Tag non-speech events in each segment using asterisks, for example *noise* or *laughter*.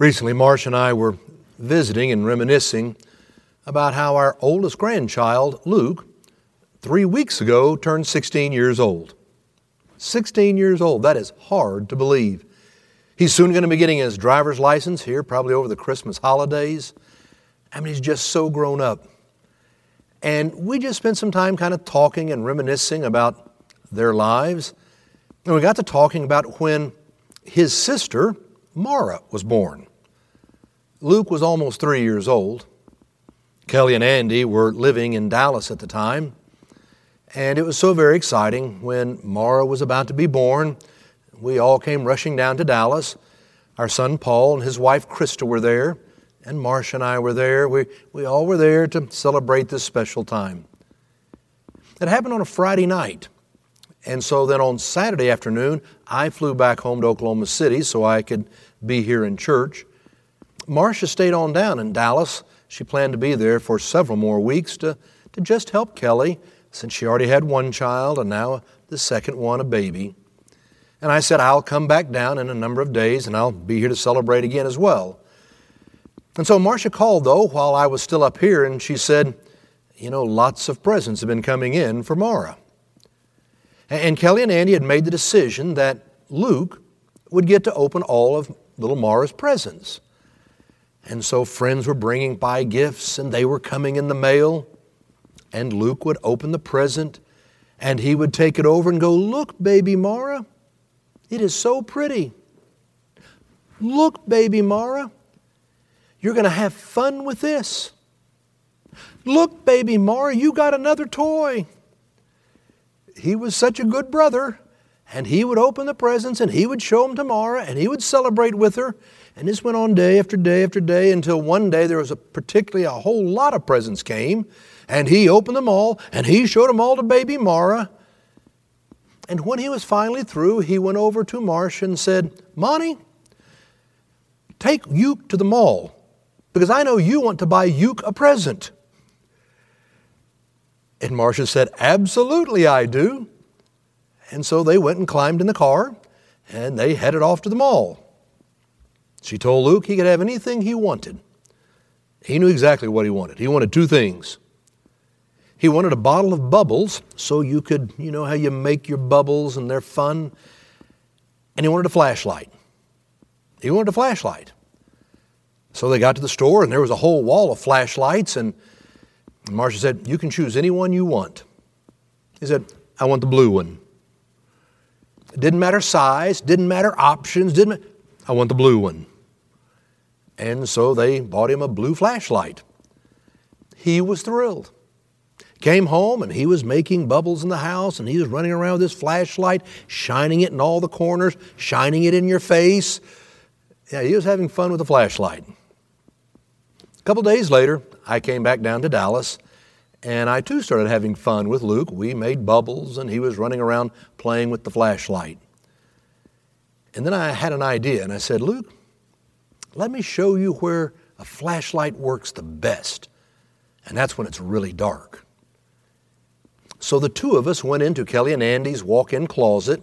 Recently, Marsh and I were visiting and reminiscing about how our oldest grandchild, Luke, three weeks ago turned 16 years old. 16 years old. That is hard to believe. He's soon going to be getting his driver's license here, probably over the Christmas holidays. I mean, he's just so grown up. And we just spent some time kind of talking and reminiscing about their lives. And we got to talking about when his sister, Mara, was born. Luke was almost three years old. Kelly and Andy were living in Dallas at the time. And it was so very exciting when Mara was about to be born. We all came rushing down to Dallas. Our son Paul and his wife Krista were there, and Marcia and I were there. We, we all were there to celebrate this special time. It happened on a Friday night. And so then on Saturday afternoon, I flew back home to Oklahoma City so I could be here in church. Marcia stayed on down in Dallas. She planned to be there for several more weeks to, to just help Kelly, since she already had one child and now the second one, a baby. And I said, I'll come back down in a number of days and I'll be here to celebrate again as well. And so Marcia called, though, while I was still up here, and she said, You know, lots of presents have been coming in for Mara. And Kelly and Andy had made the decision that Luke would get to open all of little Mara's presents. And so friends were bringing by gifts and they were coming in the mail. And Luke would open the present and he would take it over and go, Look, baby Mara, it is so pretty. Look, baby Mara, you're going to have fun with this. Look, baby Mara, you got another toy. He was such a good brother, and he would open the presents and he would show them to Mara and he would celebrate with her. And this went on day after day after day until one day there was a particularly a whole lot of presents came, and he opened them all and he showed them all to baby Mara. And when he was finally through, he went over to Marsh and said, Monty, take Uke to the mall because I know you want to buy Uke a present. And Marcia said, Absolutely, I do. And so they went and climbed in the car and they headed off to the mall. She told Luke he could have anything he wanted. He knew exactly what he wanted. He wanted two things. He wanted a bottle of bubbles so you could, you know, how you make your bubbles and they're fun. And he wanted a flashlight. He wanted a flashlight. So they got to the store and there was a whole wall of flashlights. And Marcia said, You can choose any one you want. He said, I want the blue one. It didn't matter size, didn't matter options, didn't I want the blue one. And so they bought him a blue flashlight. He was thrilled. Came home and he was making bubbles in the house and he was running around with his flashlight, shining it in all the corners, shining it in your face. Yeah, he was having fun with the flashlight. A couple days later, I came back down to Dallas and I too started having fun with Luke. We made bubbles and he was running around playing with the flashlight. And then I had an idea and I said, Luke, let me show you where a flashlight works the best. And that's when it's really dark. So the two of us went into Kelly and Andy's walk in closet,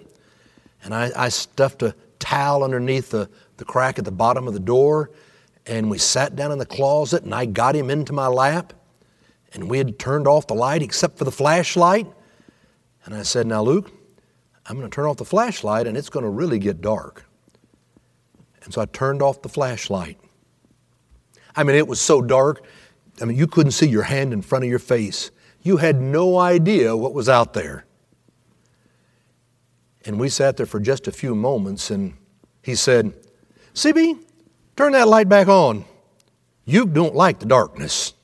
and I, I, stuffed a towel underneath the, the crack at the bottom of the door, and we sat down in the closet, and I got him into my lap, and we had turned off the light except for the flashlight. And I said, Now, Luke, I'm going to turn off the flashlight, and it's going to really get dark. And so I turned off the flashlight. I mean, it was so dark, I mean, you couldn't see your hand in front of your face. You had no idea what was out there. And we sat there for just a few moments, and he said, CB, turn that light back on. You don't like the darkness.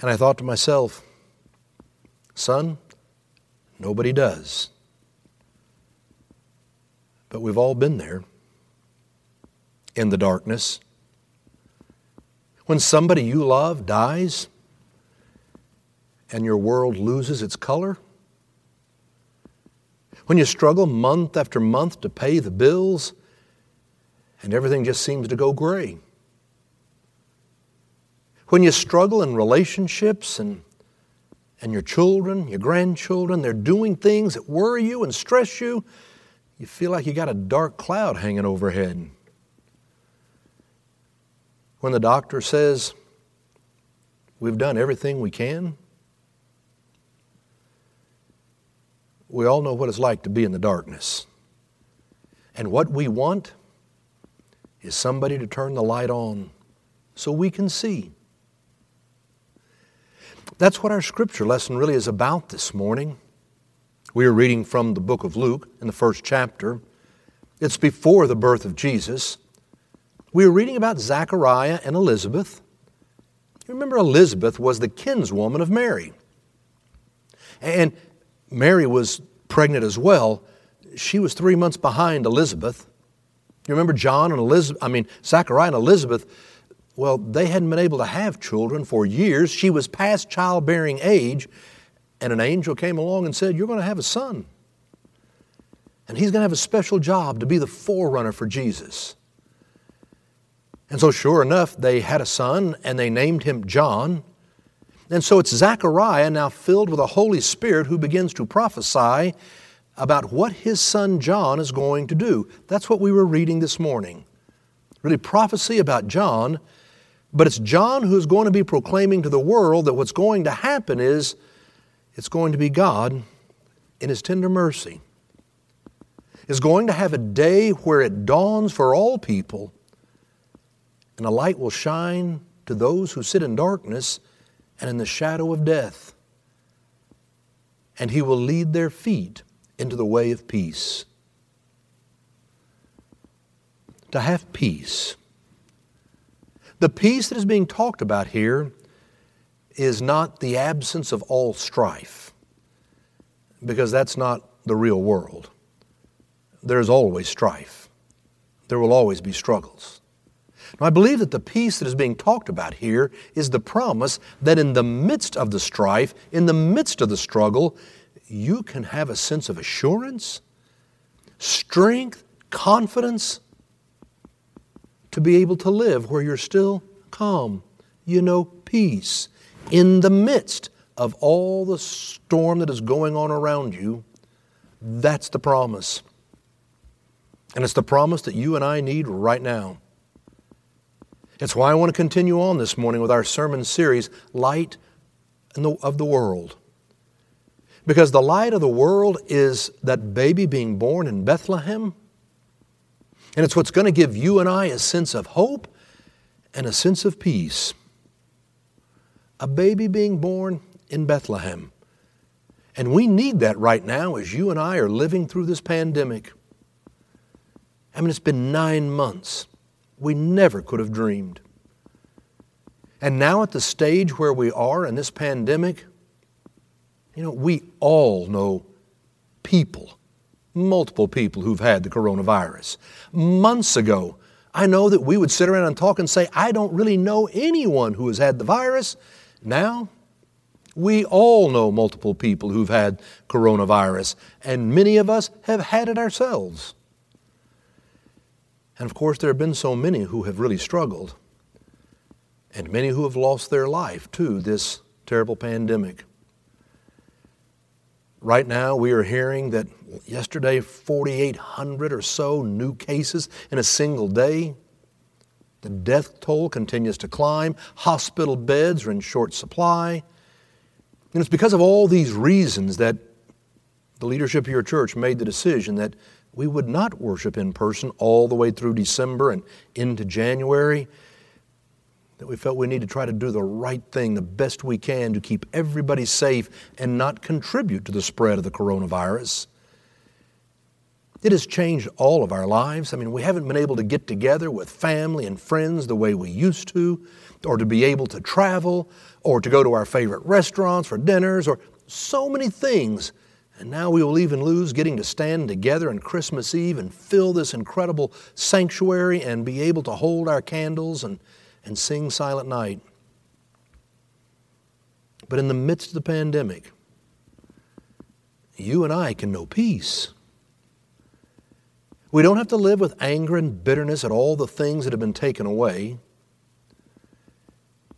And I thought to myself, son, nobody does. But we've all been there in the darkness. When somebody you love dies and your world loses its color. When you struggle month after month to pay the bills and everything just seems to go gray. When you struggle in relationships and, and your children, your grandchildren, they're doing things that worry you and stress you you feel like you got a dark cloud hanging overhead. When the doctor says, We've done everything we can, we all know what it's like to be in the darkness. And what we want is somebody to turn the light on so we can see. That's what our scripture lesson really is about this morning. We are reading from the book of Luke in the first chapter. It's before the birth of Jesus. We are reading about Zachariah and Elizabeth. You remember, Elizabeth was the kinswoman of Mary. And Mary was pregnant as well. She was three months behind Elizabeth. You remember John and Elizabeth, I mean, Zachariah and Elizabeth, well, they hadn't been able to have children for years. She was past childbearing age, and an angel came along and said, You're going to have a son. And he's going to have a special job to be the forerunner for Jesus. And so, sure enough, they had a son and they named him John. And so it's Zechariah, now filled with the Holy Spirit, who begins to prophesy about what his son John is going to do. That's what we were reading this morning. Really, prophecy about John, but it's John who's going to be proclaiming to the world that what's going to happen is it's going to be God in his tender mercy. Is going to have a day where it dawns for all people, and a light will shine to those who sit in darkness and in the shadow of death. And he will lead their feet into the way of peace. To have peace. The peace that is being talked about here is not the absence of all strife, because that's not the real world. There's always strife, there will always be struggles. Now, I believe that the peace that is being talked about here is the promise that in the midst of the strife, in the midst of the struggle, you can have a sense of assurance, strength, confidence to be able to live where you're still calm. You know, peace in the midst of all the storm that is going on around you. That's the promise. And it's the promise that you and I need right now. It's why I want to continue on this morning with our sermon series, Light of the World. Because the light of the world is that baby being born in Bethlehem. And it's what's going to give you and I a sense of hope and a sense of peace. A baby being born in Bethlehem. And we need that right now as you and I are living through this pandemic. I mean, it's been nine months we never could have dreamed. And now, at the stage where we are in this pandemic, you know, we all know people, multiple people who've had the coronavirus. Months ago, I know that we would sit around and talk and say, I don't really know anyone who has had the virus. Now, we all know multiple people who've had coronavirus, and many of us have had it ourselves. And of course, there have been so many who have really struggled, and many who have lost their life to this terrible pandemic. Right now, we are hearing that yesterday, 4,800 or so new cases in a single day. The death toll continues to climb. Hospital beds are in short supply. And it's because of all these reasons that the leadership of your church made the decision that we would not worship in person all the way through December and into January. That we felt we need to try to do the right thing the best we can to keep everybody safe and not contribute to the spread of the coronavirus. It has changed all of our lives. I mean, we haven't been able to get together with family and friends the way we used to, or to be able to travel, or to go to our favorite restaurants for dinners, or so many things and now we will even lose getting to stand together on Christmas Eve and fill this incredible sanctuary and be able to hold our candles and, and sing Silent Night. But in the midst of the pandemic, you and I can know peace. We don't have to live with anger and bitterness at all the things that have been taken away.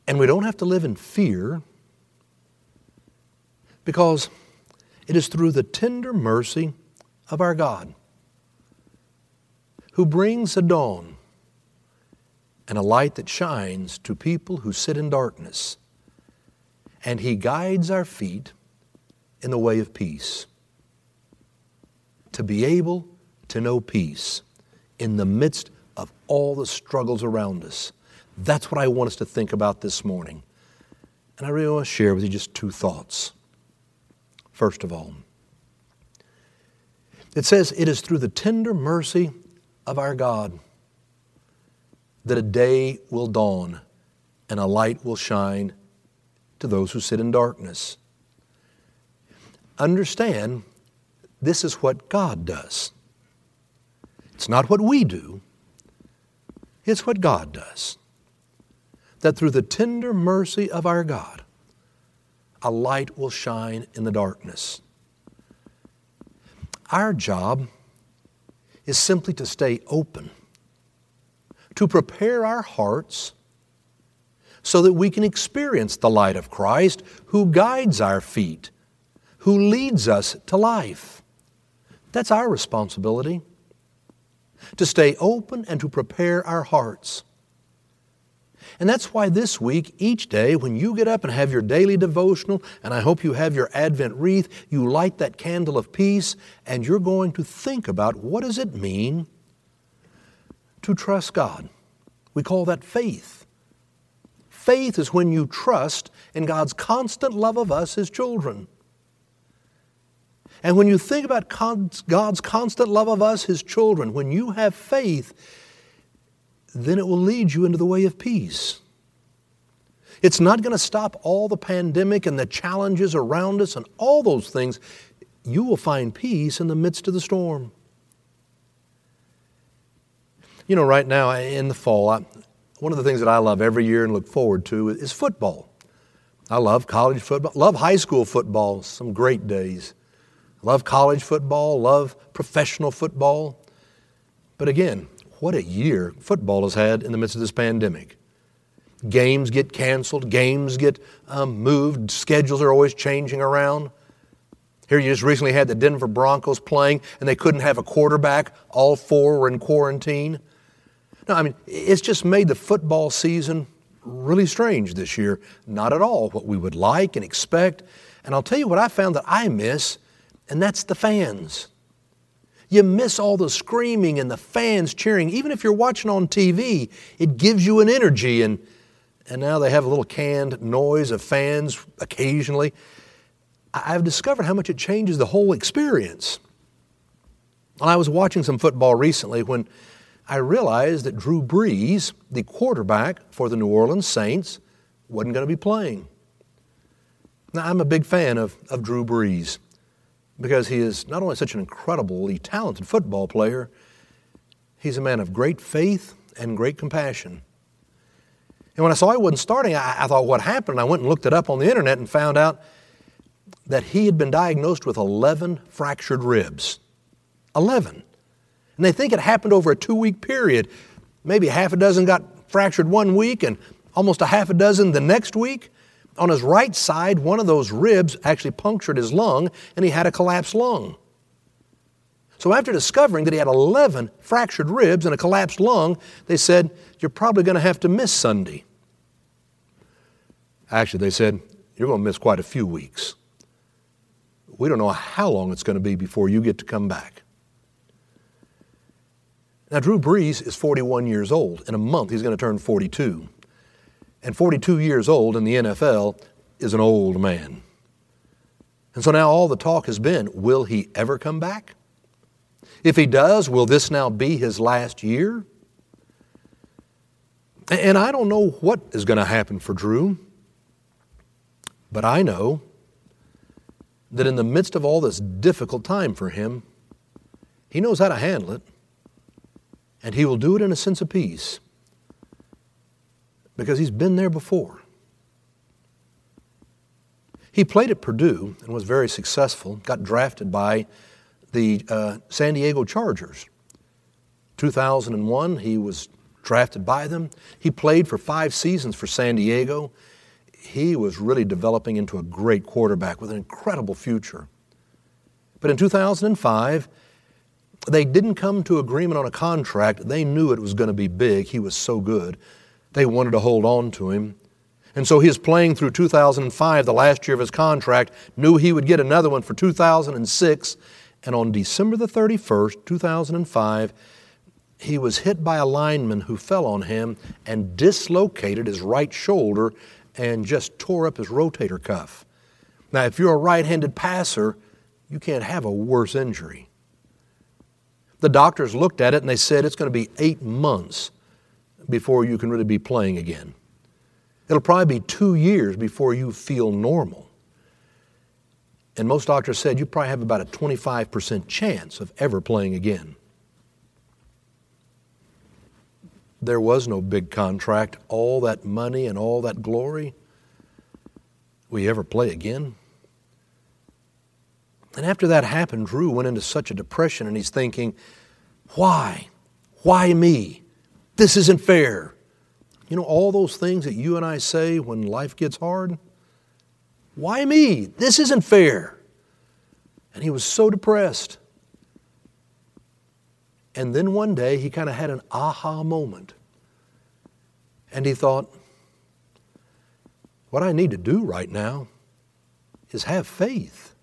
And we don't have to live in fear because it is through the tender mercy of our God. who brings a dawn and a light that shines to people who sit in darkness. And He guides our feet in the way of peace. To be able to know peace in the midst of all the struggles around us. That's what I want us to think about this morning. And I really want to share with you just two thoughts. First of all, it says, It is through the tender mercy of our God that a day will dawn and a light will shine to those who sit in darkness. Understand, this is what God does. It's not what we do, it's what God does. That through the tender mercy of our God, a light will shine in the darkness. Our job is simply to stay open, to prepare our hearts so that we can experience the light of Christ who guides our feet, who leads us to life. That's our responsibility to stay open and to prepare our hearts. And that's why this week, each day, when you get up and have your daily devotional, and I hope you have your Advent wreath, you light that candle of peace, and you're going to think about what does it mean to trust God. We call that faith. Faith is when you trust in God's constant love of us, His children. And when you think about God's constant love of us, His children, when you have faith, then it will lead you into the way of peace. It's not going to stop all the pandemic and the challenges around us and all those things. You will find peace in the midst of the storm. You know, right now in the fall, I, one of the things that I love every year and look forward to is football. I love college football, love high school football, some great days. Love college football, love professional football. But again, what a year football has had in the midst of this pandemic. Games get canceled, games get um, moved, schedules are always changing around. Here you just recently had the Denver Broncos playing and they couldn't have a quarterback. All four were in quarantine. No, I mean, it's just made the football season really strange this year. Not at all what we would like and expect. And I'll tell you what I found that I miss, and that's the fans. You miss all the screaming and the fans cheering. Even if you're watching on TV, it gives you an energy. And, and now they have a little canned noise of fans occasionally. I've discovered how much it changes the whole experience. And I was watching some football recently when I realized that Drew Brees, the quarterback for the New Orleans Saints, wasn't going to be playing. Now, I'm a big fan of, of Drew Brees because he is not only such an incredibly talented football player, he's a man of great faith and great compassion. And when I saw he wasn't starting, I, I thought, what happened? I went and looked it up on the internet and found out that he had been diagnosed with 11 fractured ribs. 11. And they think it happened over a two week period. Maybe half a dozen got fractured one week and almost a half a dozen the next week. On his right side, one of those ribs actually punctured his lung and he had a collapsed lung. So, after discovering that he had 11 fractured ribs and a collapsed lung, they said, You're probably going to have to miss Sunday. Actually, they said, You're going to miss quite a few weeks. We don't know how long it's going to be before you get to come back. Now, Drew Brees is 41 years old. In a month, he's going to turn 42 and 42 years old in the NFL is an old man. And so now all the talk has been will he ever come back? If he does, will this now be his last year? And I don't know what is going to happen for Drew, but I know that in the midst of all this difficult time for him, he knows how to handle it, and he will do it in a sense of peace because he's been there before. He played at Purdue and was very successful, got drafted by the uh, San Diego Chargers. 2001, he was drafted by them. He played for five seasons for San Diego. He was really developing into a great quarterback with an incredible future. But in 2005, They didn't come to agreement on a contract. They knew it was going to be big. He was so good. They wanted to hold on to him. And so was playing through 2005, the last year of his contract, knew he would get another one for 2006. And on December the 31st, 2005, he was hit by a lineman who fell on him and dislocated his right shoulder and just tore up his rotator cuff. Now, if you're a right handed passer, you can't have a worse injury. The doctors looked at it and they said it's going to be eight months before you can really be playing again. It'll probably be two years before you feel normal. And most doctors said you probably have about a 25% chance of ever playing again. There was no big contract, all that money and all that glory. Will you ever play again? And after that happened, Drew went into such a depression and he's thinking, why? Why me? This isn't fair. You know, all those things that you and I say when life gets hard? Why me? This isn't fair. And he was so depressed. And then one day he kind of had an aha moment. And he thought, what I need to do right now is have faith.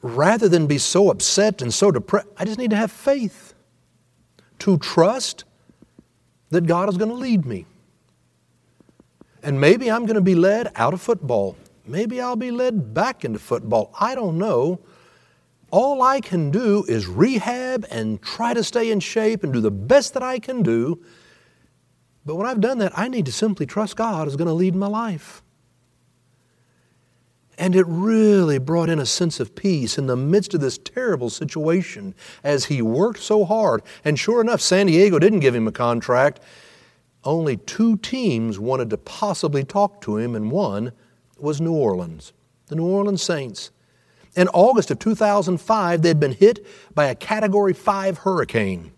Rather than be so upset and so depressed, I just need to have faith to trust that God is going to lead me. And maybe I'm going to be led out of football. Maybe I'll be led back into football. I don't know. All I can do is rehab and try to stay in shape and do the best that I can do. But when I've done that, I need to simply trust God is going to lead my life. And it really brought in a sense of peace in the midst of this terrible situation as he worked so hard. And sure enough, San Diego didn't give him a contract. Only two teams wanted to possibly talk to him, and one was New Orleans, the New Orleans Saints. In August of 2005, they'd been hit by a Category 5 hurricane,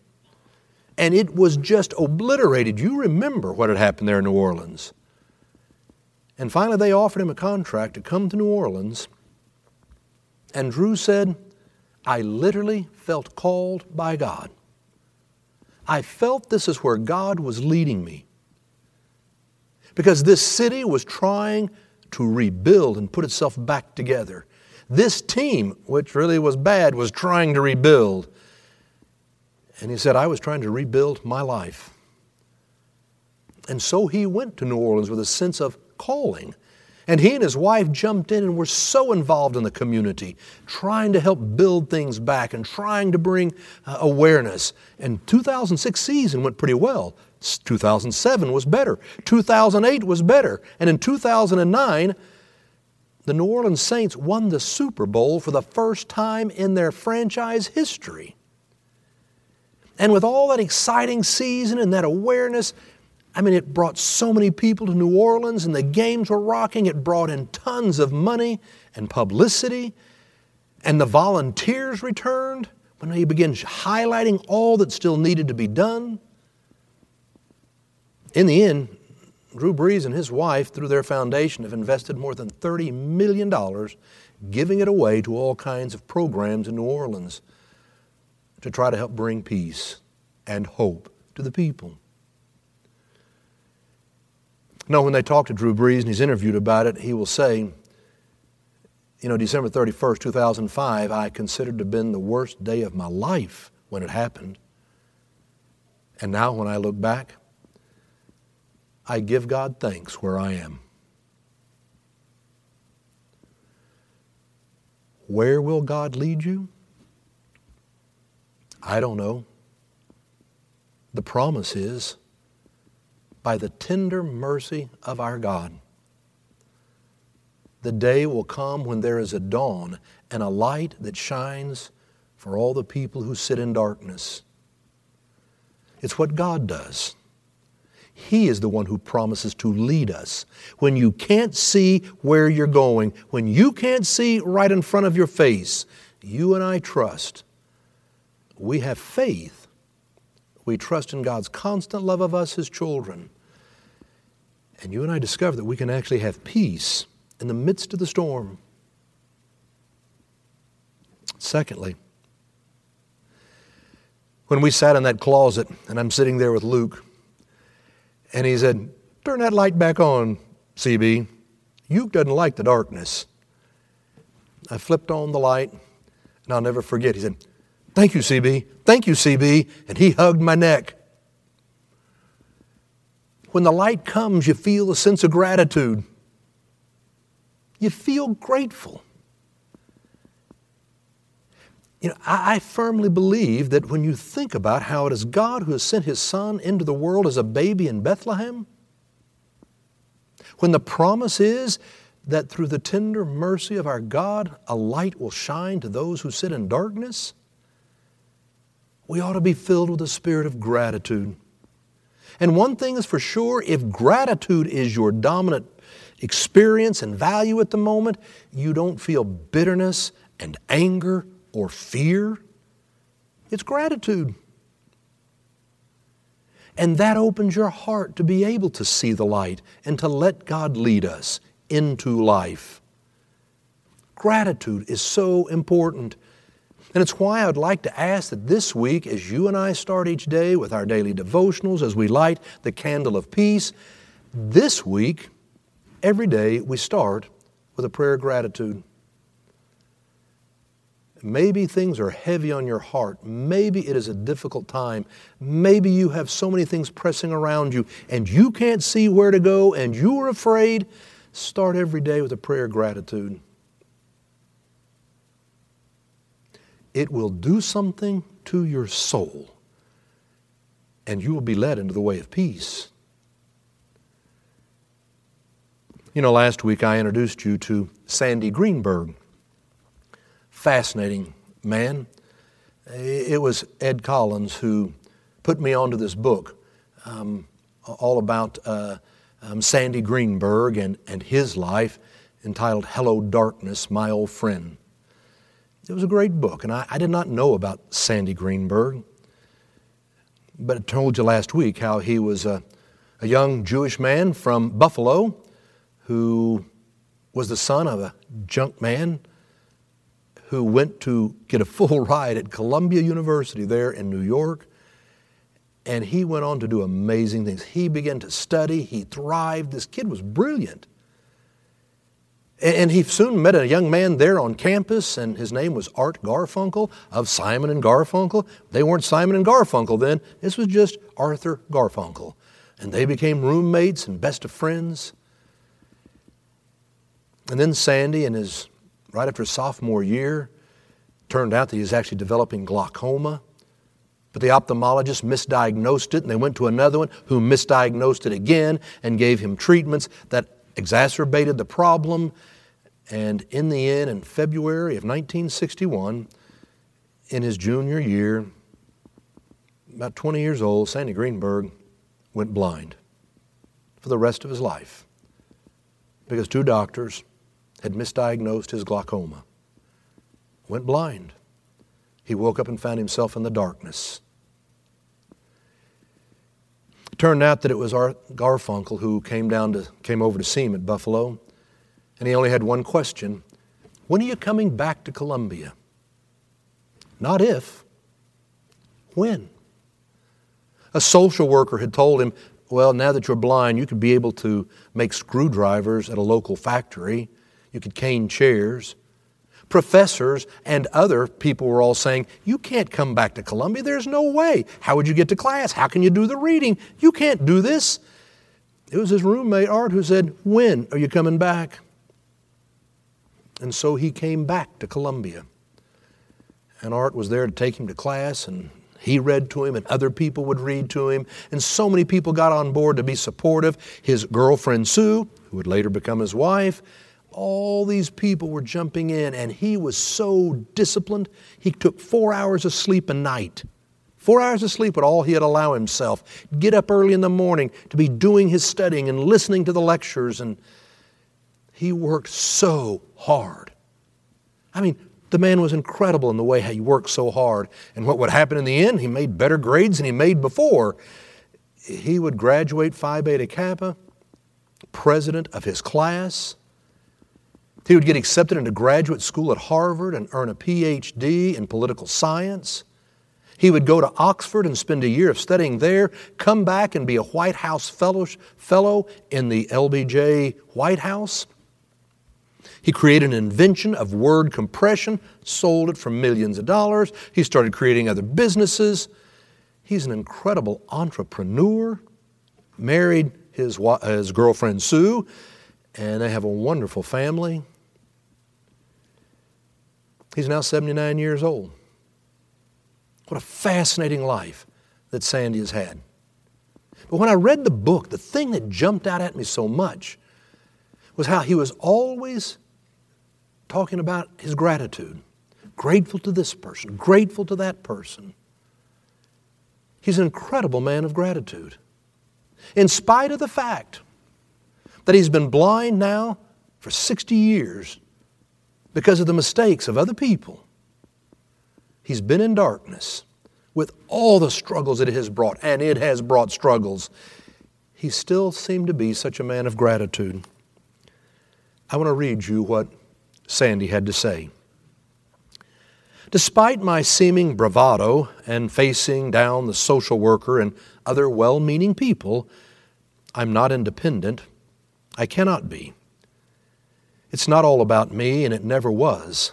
and it was just obliterated. You remember what had happened there in New Orleans. And finally, they offered him a contract to come to New Orleans. And Drew said, I literally felt called by God. I felt this is where God was leading me. Because this city was trying to rebuild and put itself back together. This team, which really was bad, was trying to rebuild. And he said, I was trying to rebuild my life. And so he went to New Orleans with a sense of calling. And he and his wife jumped in and were so involved in the community, trying to help build things back and trying to bring uh, awareness. And 2006 season went pretty well. 2007 was better. 2008 was better. And in 2009, the New Orleans Saints won the Super Bowl for the first time in their franchise history. And with all that exciting season and that awareness, I mean, it brought so many people to New Orleans and the games were rocking. It brought in tons of money and publicity. And the volunteers returned when he began highlighting all that still needed to be done. In the end, Drew Brees and his wife, through their foundation, have invested more than $30 million giving it away to all kinds of programs in New Orleans to try to help bring peace and hope to the people. No, when they talk to Drew Brees and he's interviewed about it, he will say, you know, December 31st, 2005, I considered to have been the worst day of my life when it happened. And now when I look back, I give God thanks where I am. Where will God lead you? I don't know. The promise is by the tender mercy of our God. The day will come when there is a dawn and a light that shines for all the people who sit in darkness. It's what God does. He is the one who promises to lead us. When you can't see where you're going, when you can't see right in front of your face, you and I trust. We have faith. We trust in God's constant love of us, His children. And you and I discover that we can actually have peace in the midst of the storm. Secondly, when we sat in that closet and I'm sitting there with Luke, and he said, Turn that light back on, CB. Luke doesn't like the darkness. I flipped on the light, and I'll never forget. He said, Thank you, CB. Thank you, CB. And he hugged my neck. When the light comes, you feel a sense of gratitude. You feel grateful. You know, I, I, firmly believe that when you think about how it is God who has sent His Son into the world as a baby in Bethlehem, when the promise is that through the tender mercy of our God, a light will shine to those who sit in darkness, we ought to be filled with a spirit of gratitude. And one thing is for sure if gratitude is your dominant experience and value at the moment, you don't feel bitterness and anger or fear. It's gratitude. And that opens your heart to be able to see the light and to let God lead us into life. Gratitude is so important. And it's why I'd like to ask that this week, as you and I start each day with our daily devotionals, as we light the candle of peace, this week, every day, we start with a prayer of gratitude. Maybe things are heavy on your heart. Maybe it is a difficult time. Maybe you have so many things pressing around you and you can't see where to go and you are afraid. Start every day with a prayer of gratitude. It will do something to your soul and you will be led into the way of peace. You know, last week I introduced you to Sandy Greenberg fascinating man. It was Ed Collins who put me onto this book, um, all about uh, um, Sandy Greenberg and, and his life, entitled Hello Darkness, My Old Friend. It was a great book, and I, I did not know about Sandy Greenberg, but I told you last week how he was a, a young Jewish man from Buffalo who was the son of a junk man who went to get a full *laughs* ride at Columbia University there in New York. And he went on to do amazing things. He began to study, he thrived. This kid was brilliant. And he soon met a young man there on campus, and his name was Art Garfunkel of Simon and Garfunkel. They weren't Simon and Garfunkel then, this was just Arthur Garfunkel. And they became roommates and best of friends. And then Sandy and his right after sophomore year. Turned out that he was actually developing glaucoma. But the ophthalmologist misdiagnosed it, and they went to another one who misdiagnosed it again and gave him treatments that exacerbated the problem. And in the end, in February of 1961, in his junior year, about 20 years old, Sandy Greenberg went blind for the rest of his life because two doctors had misdiagnosed his glaucoma. Went blind. He woke up and found himself in the darkness. It turned out that it was Art Garfunkel who came down to came over to see him at Buffalo, and he only had one question: When are you coming back to Columbia? Not if. When? A social worker had told him, Well, now that you're blind, you could be able to make screwdrivers at a local factory. You could cane chairs. Professors and other people were all saying, You can't come back to Columbia. There's no way. How would you get to class? How can you do the reading? You can't do this. It was his roommate, Art, who said, When are you coming back? And so he came back to Columbia. And Art was there to take him to class, and he read to him, and other people would read to him. And so many people got on board to be supportive. His girlfriend, Sue, who would later become his wife, all these people were jumping in, and he was so disciplined. He took four hours of sleep a night. Four hours of sleep would all he'd allow himself. Get up early in the morning to be doing his studying and listening to the lectures, and he worked so hard. I mean, the man was incredible in the way he worked so hard. And what would happen in the end? He made better grades than he made before. He would graduate Phi Beta Kappa, president of his class. He would get accepted into graduate school at Harvard and earn a PhD in political science. He would go to Oxford and spend a year of studying there, come back and be a White House fellow, in the LBJ White House. He created an invention of word compression, sold it for millions of dollars. He started creating other businesses. He's an incredible entrepreneur, married his, his girlfriend Sue, and they have a wonderful family. He's now 79 years old. What a fascinating life that Sandy has had. But when I read the book, the thing that jumped out at me so much was how he was always talking about his gratitude. Grateful to this person, grateful to that person. He's an incredible man of gratitude. In spite of the fact that he's been blind now for 60 years because of the mistakes of other people, he's been in darkness with all the struggles it has brought, and it has brought struggles. He still seemed to be such a man of gratitude. I want to read you what Sandy had to say. Despite my seeming bravado and facing down the social worker and other well meaning people, I'm not independent. I cannot be. It's not all about me, and it never was.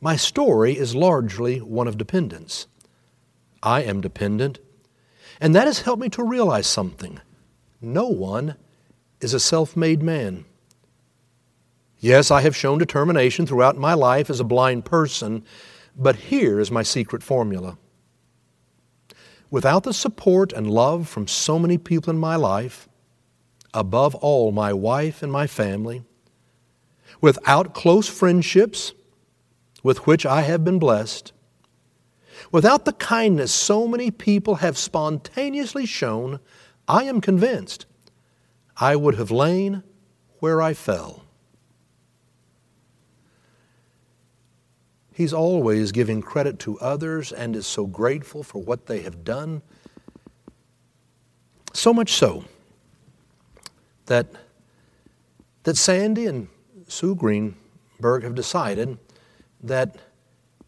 My story is largely one of dependence. I am dependent, and that has helped me to realize something. No one is a self made man. Yes, I have shown determination throughout my life as a blind person, but here is my secret formula. Without the support and love from so many people in my life, above all my wife and my family, without close friendships with which I have been blessed, without the kindness so many people have spontaneously shown, I am convinced I would have lain where I fell. He's always giving credit to others and is so grateful for what they have done. So much so that, that Sandy and Sue Greenberg have decided that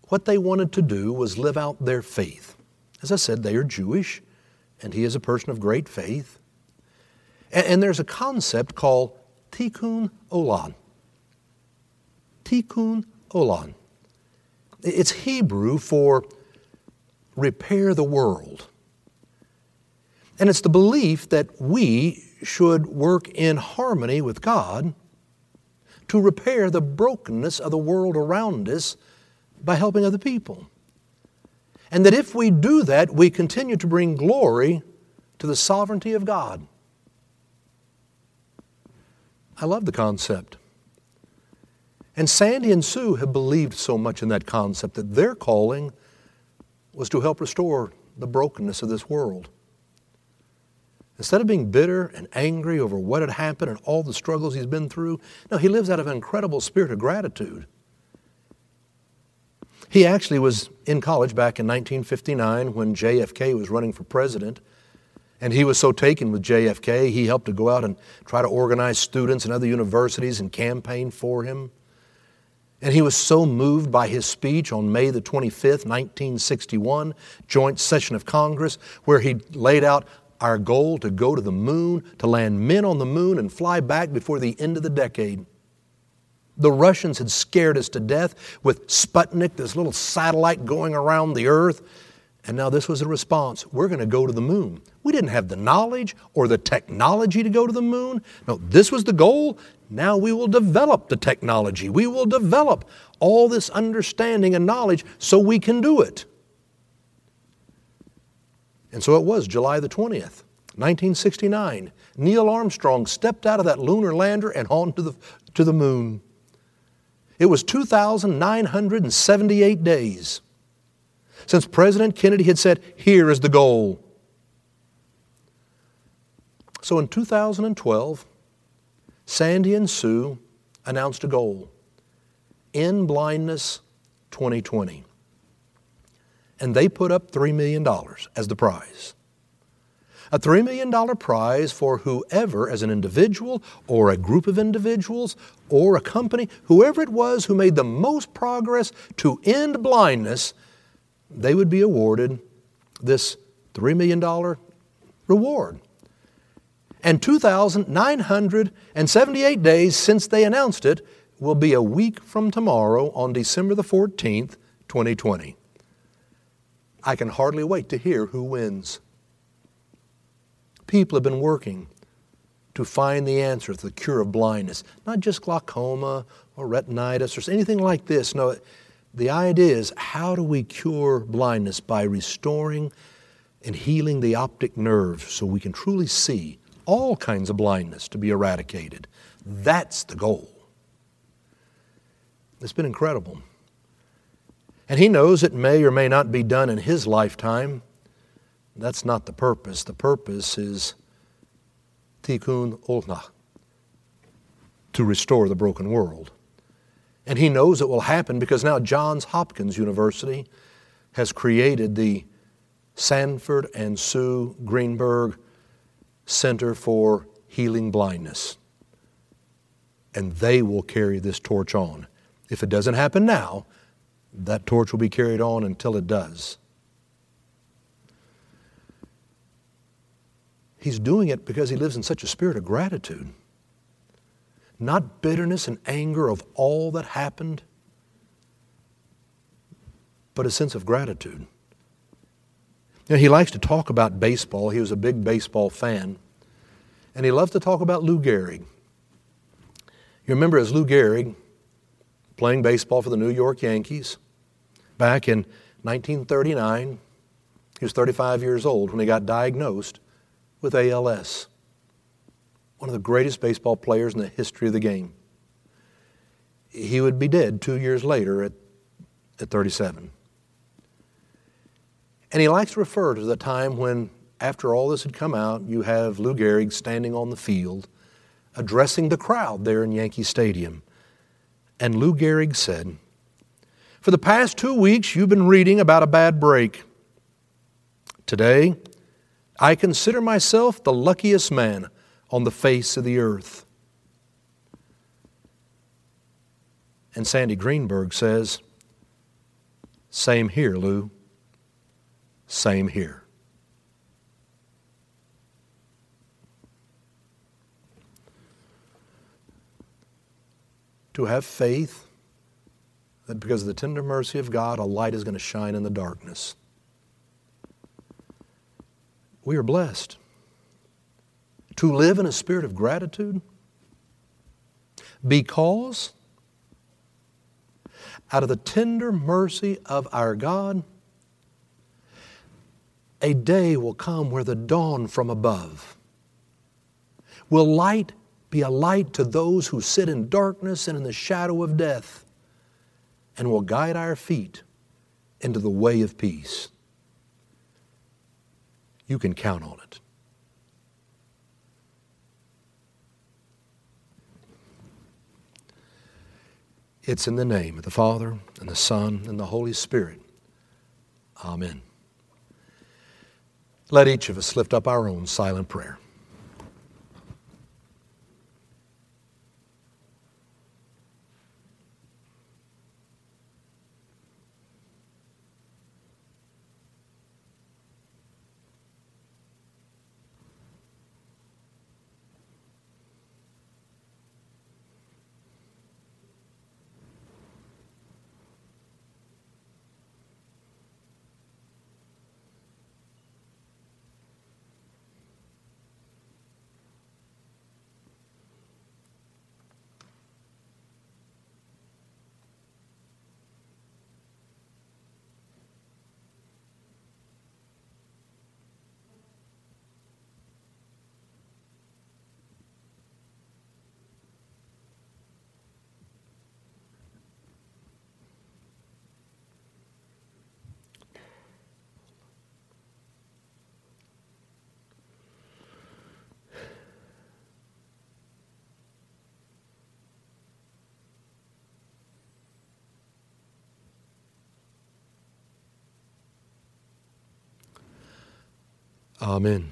what they wanted to do was live out their faith. As I said, they are Jewish, and he is a person of great faith. And, and there's a concept called tikkun olam. Tikkun olam. It's Hebrew for repair the world. And it's the belief that we should work in harmony with God to repair the brokenness of the world around us by helping other people. And that if we do that, we continue to bring glory to the sovereignty of God. I love the concept. And Sandy and Sue have believed so much in that concept that their calling was to help restore the brokenness of this world. Instead of being bitter and angry over what had happened and all the struggles he's been through, no, he lives out of an incredible spirit of gratitude. He actually was in college back in 1959 when JFK was running for president. And he was so taken with JFK, he helped to go out and try to organize students and other universities and campaign for him. And he was so moved by his speech on May the 25th, 1961, joint session of Congress, where he laid out our goal to go to the moon, to land men on the moon and fly back before the end of the decade. The Russians had scared us to death with Sputnik, this little satellite going around the earth. And now this was a response. We're going to go to the moon. We didn't have the knowledge or the technology to go to the moon. No, this was the goal. Now we will develop the technology. We will develop all this understanding and knowledge so we can do it. And so it was July the 20th, 1969. Neil Armstrong stepped out of that lunar lander and on to the, to the moon. It was 2,978 days since President Kennedy had said, Here is the goal. So in 2012, Sandy and Sue announced a goal End Blindness 2020. And they put up $3 million as the prize. A $3 million prize for whoever, as an individual or a group of individuals or a company, whoever it was who made the most progress to end blindness they would be awarded this $3 million reward. And 2,978 days since they announced it will be a week from tomorrow on December the 14th, 2020. I can hardly wait to hear who wins. People have been working to find the answer to the cure of blindness, not just glaucoma or retinitis or anything like this. No, the idea is how do we cure blindness by restoring and healing the optic nerve so we can truly see all kinds of blindness to be eradicated. That's the goal. It's been incredible. And he knows it may or may not be done in his lifetime. That's not the purpose. The purpose is tikkun olam, to restore the broken world. And he knows it will happen because now Johns Hopkins University has created the Sanford and Sue Greenberg Center for Healing Blindness. And they will carry this torch on. If it doesn't happen now, that torch will be carried on until it does. He's doing it because he lives in such a spirit of gratitude. Not bitterness and anger of all that happened, but a sense of gratitude. You know, he likes to talk about baseball. He was a big baseball fan. And he loved to talk about Lou Gehrig. You remember as Lou Gehrig playing baseball for the New York Yankees back in 1939. He was 35 years old when he got diagnosed with ALS. One of the greatest baseball players in the history of the game. He would be dead two years later at, at 37. And he likes to refer to the time when, after all this had come out, you have Lou Gehrig standing on the field addressing the crowd there in Yankee Stadium. And Lou Gehrig said, For the past two weeks, you've been reading about a bad break. Today, I consider myself the luckiest man on the face of the earth. And Sandy Greenberg says, Same here, Lou. Same here. To have faith that because of the tender mercy of God, a light is going to shine in the darkness. We are blessed. To live in a spirit of gratitude because out of the tender mercy of our God, a day will come where the dawn from above will light be a light to those who sit in darkness and in the shadow of death and will guide our feet into the way of peace. You can count on it. It's in the name of the Father, and the Son, and the Holy Spirit. Amen. Let each of us lift up our own silent prayer. Amen.